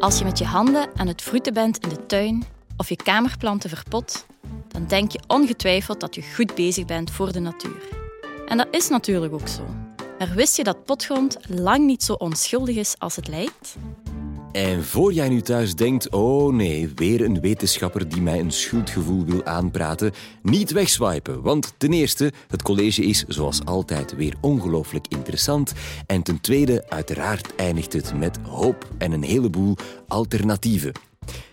Als je met je handen aan het vroeten bent in de tuin of je kamerplanten verpot, dan denk je ongetwijfeld dat je goed bezig bent voor de natuur. En dat is natuurlijk ook zo. Maar wist je dat potgrond lang niet zo onschuldig is als het lijkt? En voor jij nu thuis denkt, oh nee, weer een wetenschapper die mij een schuldgevoel wil aanpraten, niet wegswipen. Want ten eerste, het college is zoals altijd weer ongelooflijk interessant. En ten tweede, uiteraard eindigt het met hoop en een heleboel alternatieven.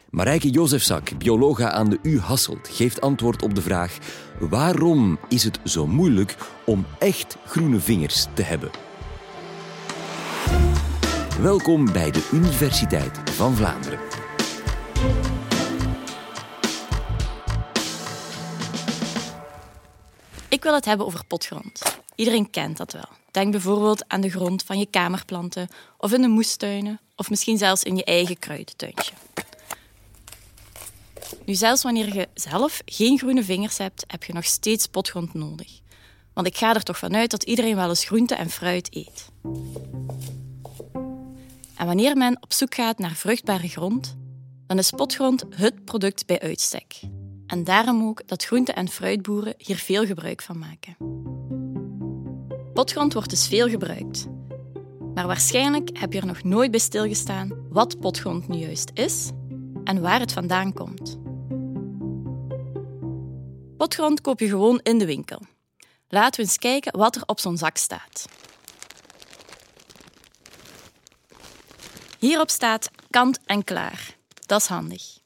Marijke Jozefzak, biologa aan de U Hasselt, geeft antwoord op de vraag: waarom is het zo moeilijk om echt groene vingers te hebben? Welkom bij de Universiteit van Vlaanderen. Ik wil het hebben over potgrond. Iedereen kent dat wel. Denk bijvoorbeeld aan de grond van je kamerplanten of in de moestuinen of misschien zelfs in je eigen kruidentuintje. Nu, zelfs wanneer je zelf geen groene vingers hebt, heb je nog steeds potgrond nodig. Want ik ga er toch vanuit dat iedereen wel eens groente en fruit eet. En wanneer men op zoek gaat naar vruchtbare grond, dan is potgrond het product bij uitstek. En daarom ook dat groente- en fruitboeren hier veel gebruik van maken. Potgrond wordt dus veel gebruikt. Maar waarschijnlijk heb je er nog nooit bij stilgestaan wat potgrond nu juist is en waar het vandaan komt. Potgrond koop je gewoon in de winkel. Laten we eens kijken wat er op zo'n zak staat. Hierop staat kant en klaar. Dat is handig.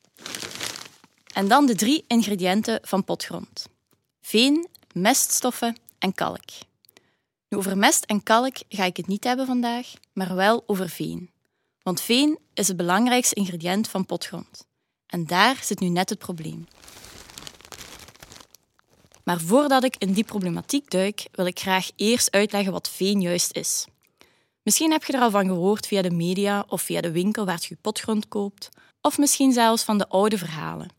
En dan de drie ingrediënten van potgrond: veen, meststoffen en kalk. Over mest en kalk ga ik het niet hebben vandaag, maar wel over veen. Want veen is het belangrijkste ingrediënt van potgrond. En daar zit nu net het probleem. Maar voordat ik in die problematiek duik, wil ik graag eerst uitleggen wat veen juist is. Misschien heb je er al van gehoord via de media of via de winkel waar je potgrond koopt, of misschien zelfs van de oude verhalen.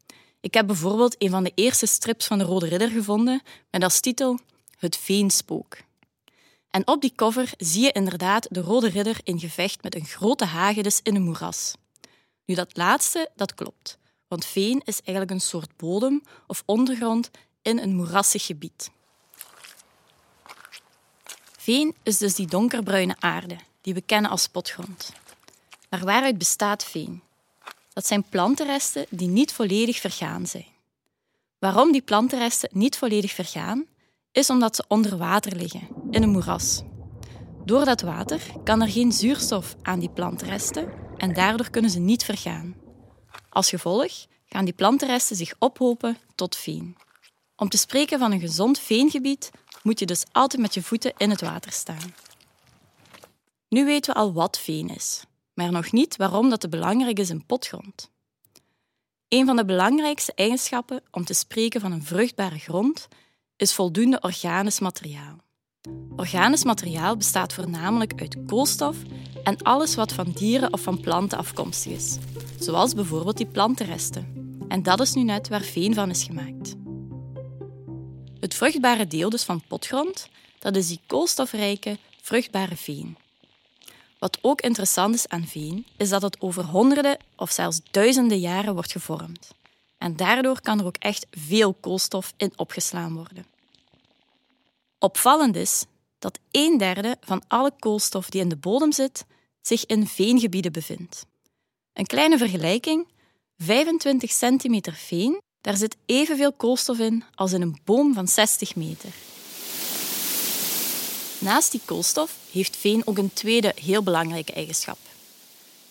Ik heb bijvoorbeeld een van de eerste strips van de Rode Ridder gevonden met als titel Het Veenspook. En op die cover zie je inderdaad de Rode Ridder in gevecht met een grote hagedis in een moeras. Nu, dat laatste, dat klopt. Want veen is eigenlijk een soort bodem of ondergrond in een moerassig gebied. Veen is dus die donkerbruine aarde die we kennen als potgrond. Maar waaruit bestaat veen? Dat zijn plantenresten die niet volledig vergaan zijn. Waarom die plantenresten niet volledig vergaan, is omdat ze onder water liggen, in een moeras. Door dat water kan er geen zuurstof aan die plantenresten en daardoor kunnen ze niet vergaan. Als gevolg gaan die plantenresten zich ophopen tot veen. Om te spreken van een gezond veengebied moet je dus altijd met je voeten in het water staan. Nu weten we al wat veen is, maar nog niet waarom dat belangrijk is in potgrond. Een van de belangrijkste eigenschappen om te spreken van een vruchtbare grond is voldoende organisch materiaal. Organisch materiaal bestaat voornamelijk uit koolstof en alles wat van dieren of van planten afkomstig is, zoals bijvoorbeeld die plantenresten. En dat is nu net waar veen van is gemaakt. Het vruchtbare deel dus van potgrond, dat is die koolstofrijke, vruchtbare veen. Wat ook interessant is aan veen, is dat het over honderden of zelfs duizenden jaren wordt gevormd. En daardoor kan er ook echt veel koolstof in opgeslaan worden. Opvallend is dat een derde van alle koolstof die in de bodem zit, zich in veengebieden bevindt. Een kleine vergelijking: 25 centimeter veen daar zit evenveel koolstof in als in een boom van 60 meter. Naast die koolstof heeft veen ook een tweede heel belangrijke eigenschap.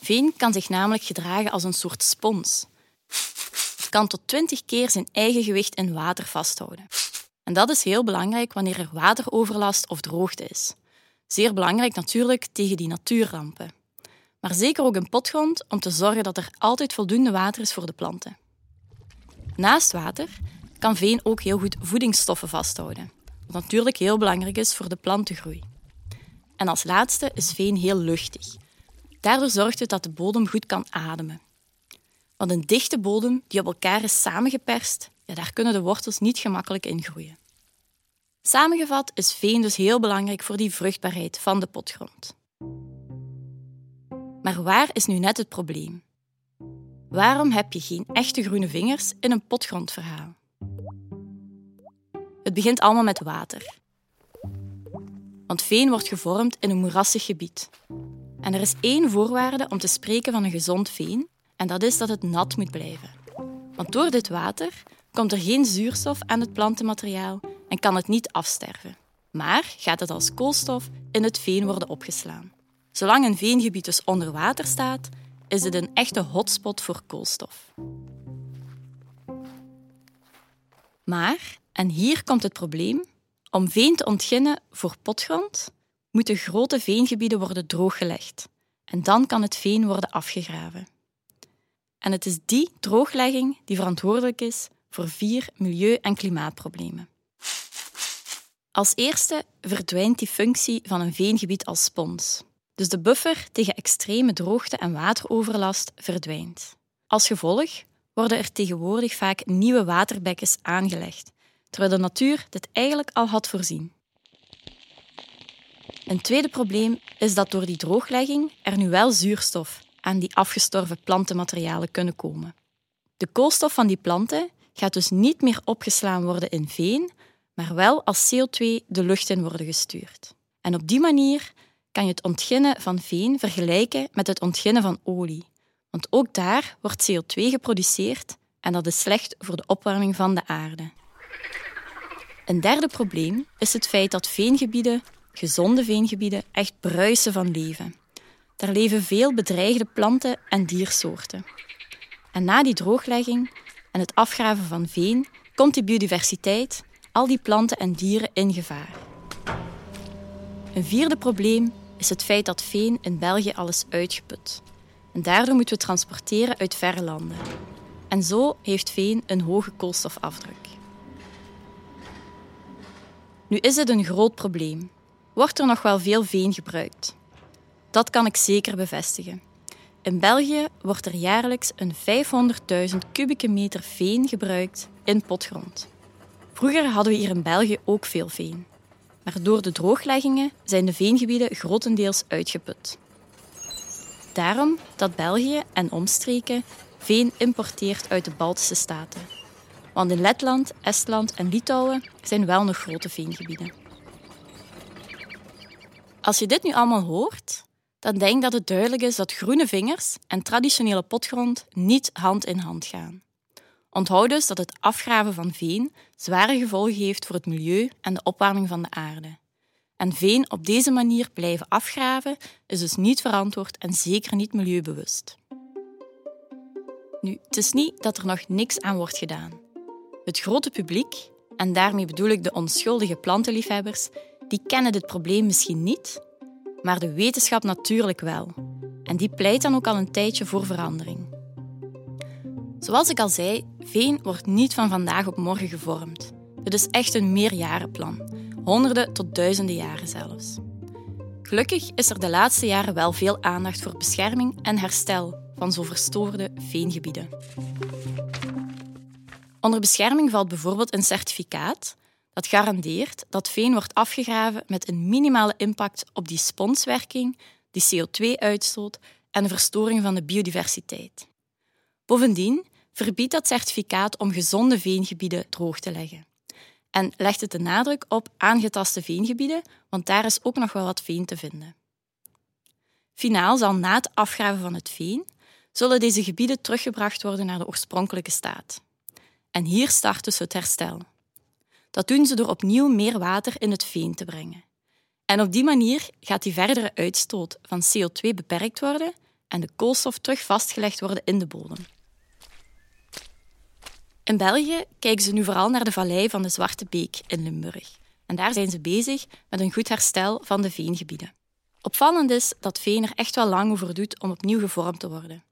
Veen kan zich namelijk gedragen als een soort spons. Het kan tot 20 keer zijn eigen gewicht in water vasthouden. En dat is heel belangrijk wanneer er wateroverlast of droogte is. Zeer belangrijk natuurlijk tegen die natuurrampen. Maar zeker ook in potgrond om te zorgen dat er altijd voldoende water is voor de planten. Naast water kan veen ook heel goed voedingsstoffen vasthouden, wat natuurlijk heel belangrijk is voor de plantengroei. En als laatste is veen heel luchtig. Daardoor zorgt het dat de bodem goed kan ademen. Want een dichte bodem die op elkaar is samengeperst, ja, daar kunnen de wortels niet gemakkelijk in groeien. Samengevat is veen dus heel belangrijk voor die vruchtbaarheid van de potgrond. Maar waar is nu net het probleem? Waarom heb je geen echte groene vingers in een potgrondverhaal? Het begint allemaal met water. Want veen wordt gevormd in een moerassig gebied. En er is één voorwaarde om te spreken van een gezond veen, en dat is dat het nat moet blijven. Want door dit water komt er geen zuurstof aan het plantenmateriaal en kan het niet afsterven. Maar gaat het als koolstof in het veen worden opgeslaan. Zolang een veengebied dus onder water staat, is het een echte hotspot voor koolstof. Maar, en hier komt het probleem, om veen te ontginnen voor potgrond moeten grote veengebieden worden drooggelegd. En dan kan het veen worden afgegraven. En het is die drooglegging die verantwoordelijk is voor vier milieu- en klimaatproblemen. Als eerste verdwijnt die functie van een veengebied als spons. Dus de buffer tegen extreme droogte en wateroverlast verdwijnt. Als gevolg worden er tegenwoordig vaak nieuwe waterbekkens aangelegd, terwijl de natuur dit eigenlijk al had voorzien. Een tweede probleem is dat door die drooglegging er nu wel zuurstof aan die afgestorven plantenmaterialen kunnen komen. De koolstof van die planten gaat dus niet meer opgeslaan worden in veen, maar wel als CO2 de lucht in worden gestuurd. En op die manier kan je het ontginnen van veen vergelijken met het ontginnen van olie. Want ook daar wordt CO2 geproduceerd en dat is slecht voor de opwarming van de aarde. Een derde probleem is het feit dat veengebieden, gezonde veengebieden, echt bruisen van leven. Daar leven veel bedreigde planten en diersoorten. En na die drooglegging en het afgraven van veen komt die biodiversiteit, al die planten en dieren in gevaar. Een vierde probleem is het feit dat veen in België alles uitgeput. En daardoor moeten we transporteren uit verre landen. En zo heeft veen een hoge koolstofafdruk. Nu is het een groot probleem. Wordt er nog wel veel veen gebruikt? Dat kan ik zeker bevestigen. In België wordt er jaarlijks een 500.000 kubieke meter veen gebruikt in potgrond. Vroeger hadden we hier in België ook veel veen. Maar door de droogleggingen zijn de veengebieden grotendeels uitgeput. Daarom dat België en omstreken veen importeert uit de Baltische staten. Want in Letland, Estland en Litouwen zijn wel nog grote veengebieden. Als je dit nu allemaal hoort, dan denk dat het duidelijk is dat groene vingers en traditionele potgrond niet hand in hand gaan. Onthoud dus dat het afgraven van veen zware gevolgen heeft voor het milieu en de opwarming van de aarde. En veen op deze manier blijven afgraven is dus niet verantwoord en zeker niet milieubewust. Nu, het is niet dat er nog niks aan wordt gedaan. Het grote publiek, en daarmee bedoel ik de onschuldige plantenliefhebbers, die kennen dit probleem misschien niet, maar de wetenschap natuurlijk wel. En die pleit dan ook al een tijdje voor verandering. Zoals ik al zei, veen wordt niet van vandaag op morgen gevormd. Dit is echt een meerjarenplan, honderden tot duizenden jaren zelfs. Gelukkig is er de laatste jaren wel veel aandacht voor bescherming en herstel van zo verstoorde veengebieden. Onder bescherming valt bijvoorbeeld een certificaat dat garandeert dat veen wordt afgegraven met een minimale impact op die sponswerking, die CO2-uitstoot en de verstoring van de biodiversiteit. Bovendien verbiedt dat certificaat om gezonde veengebieden droog te leggen. En legt het de nadruk op aangetaste veengebieden, want daar is ook nog wel wat veen te vinden. Finaal zal na het afgraven van het veen zullen deze gebieden teruggebracht worden naar de oorspronkelijke staat. En hier start dus het herstel. Dat doen ze door opnieuw meer water in het veen te brengen. En op die manier gaat die verdere uitstoot van CO2 beperkt worden en de koolstof terug vastgelegd worden in de bodem. In België kijken ze nu vooral naar de vallei van de Zwarte Beek in Limburg. En daar zijn ze bezig met een goed herstel van de veengebieden. Opvallend is dat veen er echt wel lang over doet om opnieuw gevormd te worden.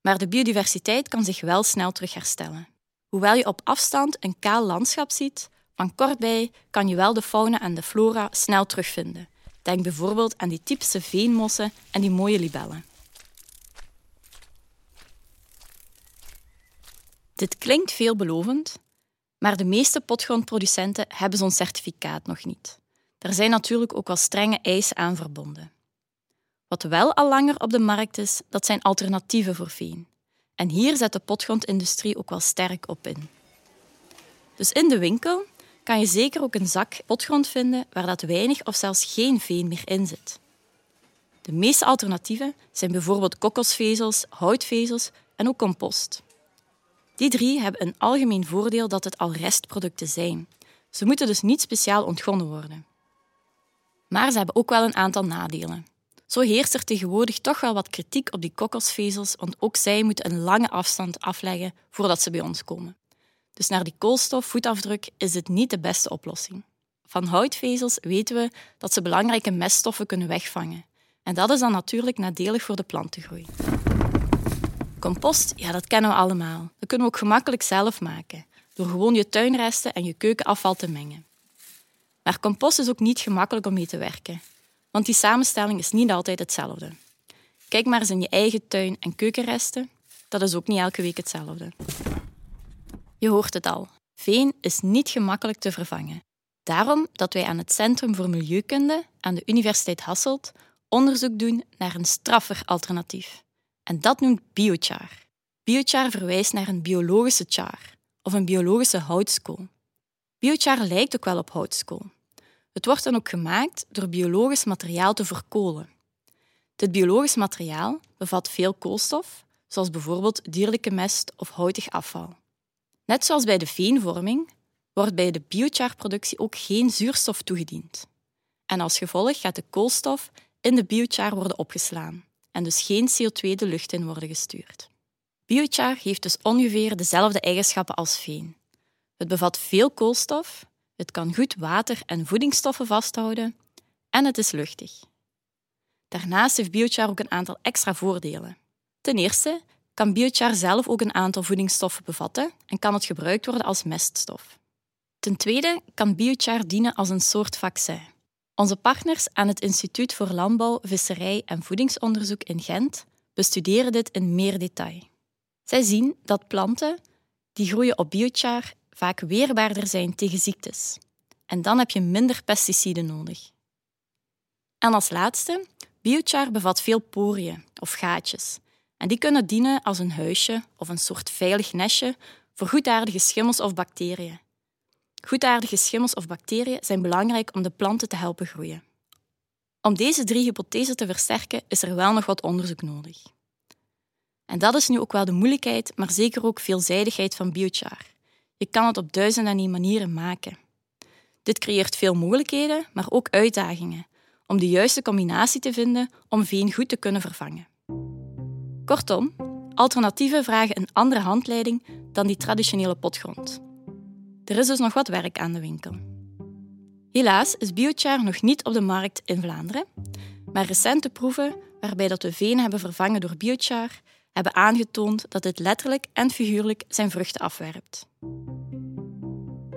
Maar de biodiversiteit kan zich wel snel terug herstellen. Hoewel je op afstand een kaal landschap ziet, van kortbij kan je wel de fauna en de flora snel terugvinden. Denk bijvoorbeeld aan die typische veenmossen en die mooie libellen. Dit klinkt veelbelovend, maar de meeste potgrondproducenten hebben zo'n certificaat nog niet. Er zijn natuurlijk ook wel strenge eisen aan verbonden. Wat wel al langer op de markt is, dat zijn alternatieven voor veen. En hier zet de potgrondindustrie ook wel sterk op in. Dus in de winkel kan je zeker ook een zak potgrond vinden waar dat weinig of zelfs geen veen meer in zit. De meeste alternatieven zijn bijvoorbeeld kokosvezels, houtvezels en ook compost. Die drie hebben een algemeen voordeel dat het al restproducten zijn. Ze moeten dus niet speciaal ontgonnen worden. Maar ze hebben ook wel een aantal nadelen. Zo heerst er tegenwoordig toch wel wat kritiek op die kokosvezels, want ook zij moeten een lange afstand afleggen voordat ze bij ons komen. Dus naar die koolstofvoetafdruk is het niet de beste oplossing. Van houtvezels weten we dat ze belangrijke meststoffen kunnen wegvangen. En dat is dan natuurlijk nadelig voor de plantengroei. Compost, ja, dat kennen we allemaal. Dat kunnen we ook gemakkelijk zelf maken, door gewoon je tuinresten en je keukenafval te mengen. Maar compost is ook niet gemakkelijk om mee te werken, want die samenstelling is niet altijd hetzelfde. Kijk maar eens in je eigen tuin- en keukenresten, dat is ook niet elke week hetzelfde. Je hoort het al, veen is niet gemakkelijk te vervangen. Daarom dat wij aan het Centrum voor Milieukunde aan de Universiteit Hasselt onderzoek doen naar een straffer alternatief. En dat noemt biochar. Biochar verwijst naar een biologische char of een biologische houtskool. Biochar lijkt ook wel op houtskool. Het wordt dan ook gemaakt door biologisch materiaal te verkolen. Dit biologisch materiaal bevat veel koolstof, zoals bijvoorbeeld dierlijke mest of houtig afval. Net zoals bij de veenvorming wordt bij de biocharproductie ook geen zuurstof toegediend. En als gevolg gaat de koolstof in de biochar worden opgeslaan en dus geen CO2 de lucht in worden gestuurd. Biochar heeft dus ongeveer dezelfde eigenschappen als veen. Het bevat veel koolstof, het kan goed water en voedingsstoffen vasthouden en het is luchtig. Daarnaast heeft biochar ook een aantal extra voordelen. Ten eerste kan biochar zelf ook een aantal voedingsstoffen bevatten en kan het gebruikt worden als meststof. Ten tweede kan biochar dienen als een soort vaccin. Onze partners aan het Instituut voor Landbouw, Visserij en Voedingsonderzoek in Gent bestuderen dit in meer detail. Zij zien dat planten die groeien op biochar vaak weerbaarder zijn tegen ziektes. En dan heb je minder pesticiden nodig. En als laatste, biochar bevat veel poriën of gaatjes. En die kunnen dienen als een huisje of een soort veilig nestje voor goedaardige schimmels of bacteriën. Goedaardige schimmels of bacteriën zijn belangrijk om de planten te helpen groeien. Om deze drie hypothesen te versterken is er wel nog wat onderzoek nodig. En dat is nu ook wel de moeilijkheid, maar zeker ook veelzijdigheid van biochar. Je kan het op duizend en één manieren maken. Dit creëert veel mogelijkheden, maar ook uitdagingen, om de juiste combinatie te vinden om veen goed te kunnen vervangen. Kortom, alternatieven vragen een andere handleiding dan die traditionele potgrond. Er is dus nog wat werk aan de winkel. Helaas is biochar nog niet op de markt in Vlaanderen, maar recente proeven waarbij dat we veen hebben vervangen door biochar hebben aangetoond dat dit letterlijk en figuurlijk zijn vruchten afwerpt.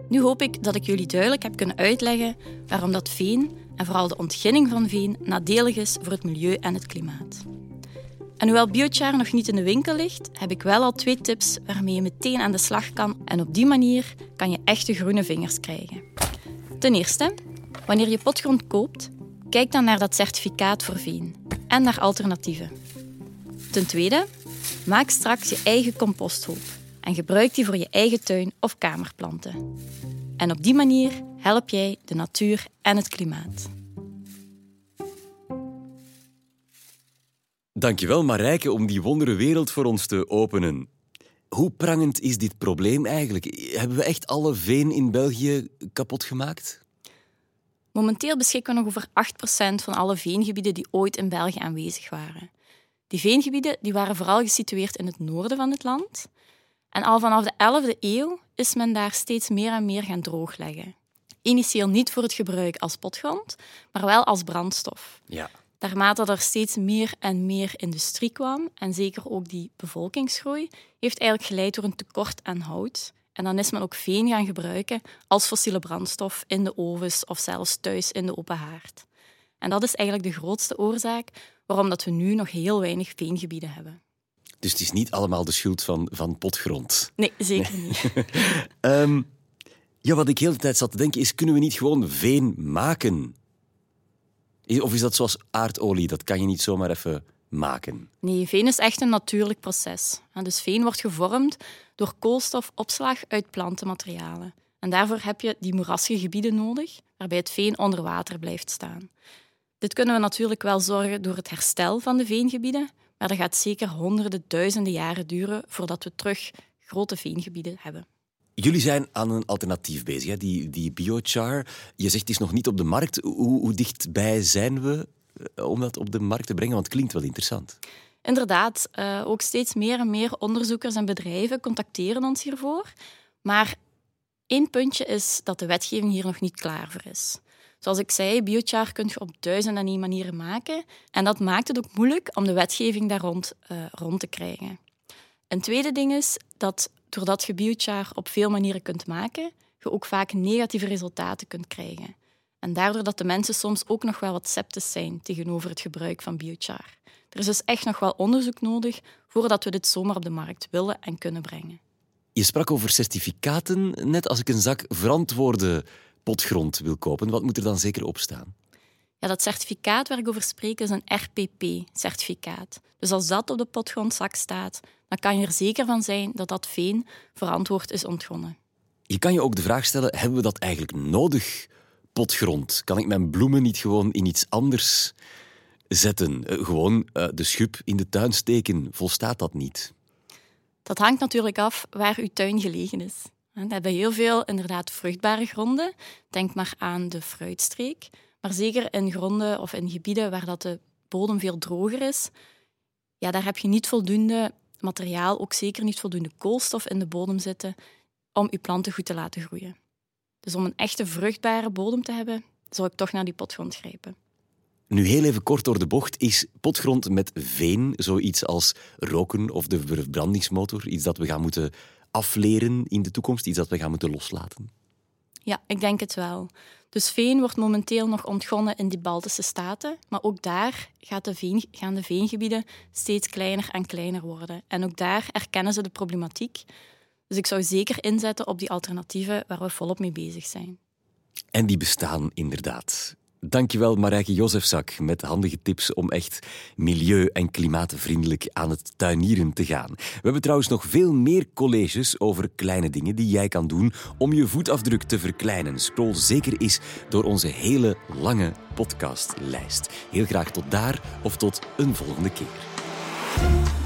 Nu hoop ik dat ik jullie duidelijk heb kunnen uitleggen waarom dat veen en vooral de ontginning van veen nadelig is voor het milieu en het klimaat. En hoewel biochar nog niet in de winkel ligt, heb ik wel al twee tips waarmee je meteen aan de slag kan en op die manier kan je echte groene vingers krijgen. Ten eerste, wanneer je potgrond koopt, kijk dan naar dat certificaat voor veen en naar alternatieven. Ten tweede, maak straks je eigen composthoop en gebruik die voor je eigen tuin of kamerplanten. En op die manier help jij de natuur en het klimaat. Dankjewel Marijke om die wondere wereld voor ons te openen. Hoe prangend is dit probleem eigenlijk? Hebben we echt alle veen in België kapot gemaakt? Momenteel beschikken we nog over 8% van alle veengebieden die ooit in België aanwezig waren. Die veengebieden die waren vooral gesitueerd in het noorden van het land. En al vanaf de 11e eeuw is men daar steeds meer en meer gaan droogleggen. Initieel niet voor het gebruik als potgrond, maar wel als brandstof. Ja. Naarmate er steeds meer en meer industrie kwam, en zeker ook die bevolkingsgroei, heeft eigenlijk geleid door een tekort aan hout. En dan is men ook veen gaan gebruiken als fossiele brandstof in de ovens of zelfs thuis in de open haard. En dat is eigenlijk de grootste oorzaak waarom dat we nu nog heel weinig veengebieden hebben. Dus het is niet allemaal de schuld van, van potgrond. Nee, zeker niet. um, ja, wat ik heel de tijd zat te denken is, kunnen we niet gewoon veen maken? Of is dat zoals aardolie? Dat kan je niet zomaar even maken. Nee, veen is echt een natuurlijk proces. Dus veen wordt gevormd door koolstofopslag uit plantenmaterialen. En daarvoor heb je die moerassige gebieden nodig, waarbij het veen onder water blijft staan. Dit kunnen we natuurlijk wel zorgen door het herstel van de veengebieden, maar dat gaat zeker honderden, duizenden jaren duren voordat we terug grote veengebieden hebben. Jullie zijn aan een alternatief bezig, hè? Die, die biochar. Je zegt het is nog niet op de markt. Hoe, hoe dichtbij zijn we eh, om dat op de markt te brengen? Want het klinkt wel interessant. Inderdaad, uh, ook steeds meer en meer onderzoekers en bedrijven contacteren ons hiervoor. Maar één puntje is dat de wetgeving hier nog niet klaar voor is. Zoals ik zei, biochar kun je op duizend en één manieren maken. En dat maakt het ook moeilijk om de wetgeving daar rond, uh, rond te krijgen. Een tweede ding is dat doordat je biochar op veel manieren kunt maken, je ook vaak negatieve resultaten kunt krijgen. En daardoor dat de mensen soms ook nog wel wat sceptisch zijn tegenover het gebruik van biochar. Er is dus echt nog wel onderzoek nodig voordat we dit zomaar op de markt willen en kunnen brengen. Je sprak over certificaten, net als ik een zak verantwoorde potgrond wil kopen. Wat moet er dan zeker op staan? Ja, dat certificaat waar ik over spreek is een RPP-certificaat. Dus als dat op de potgrondzak staat, dan kan je er zeker van zijn dat dat veen verantwoord is ontgonnen. Je kan je ook de vraag stellen, hebben we dat eigenlijk nodig, potgrond? Kan ik mijn bloemen niet gewoon in iets anders zetten? Eh, gewoon uh, de schub in de tuin steken, volstaat dat niet? Dat hangt natuurlijk af waar uw tuin gelegen is. We hebben heel veel inderdaad vruchtbare gronden. Denk maar aan de fruitstreek. Maar zeker in gronden of in gebieden waar dat de bodem veel droger is, ja, daar heb je niet voldoende materiaal, ook zeker niet voldoende koolstof in de bodem zitten om je planten goed te laten groeien. Dus om een echte vruchtbare bodem te hebben, zou ik toch naar die potgrond grijpen. Nu heel even kort door de bocht. Is potgrond met veen zoiets als roken of de verbrandingsmotor? Iets dat we gaan moeten afleren in de toekomst? Iets dat we gaan moeten loslaten? Ja, ik denk het wel. Dus veen wordt momenteel nog ontgonnen in de Baltische staten, maar ook daar gaat de veen, gaan de veengebieden steeds kleiner en kleiner worden. En ook daar erkennen ze de problematiek. Dus ik zou zeker inzetten op die alternatieven waar we volop mee bezig zijn. En die bestaan inderdaad. Dankjewel Marijke Jozefzak met handige tips om echt milieu- en klimaatvriendelijk aan het tuinieren te gaan. We hebben trouwens nog veel meer colleges over kleine dingen die jij kan doen om je voetafdruk te verkleinen. Scroll zeker eens door onze hele lange podcastlijst. Heel graag tot daar of tot een volgende keer.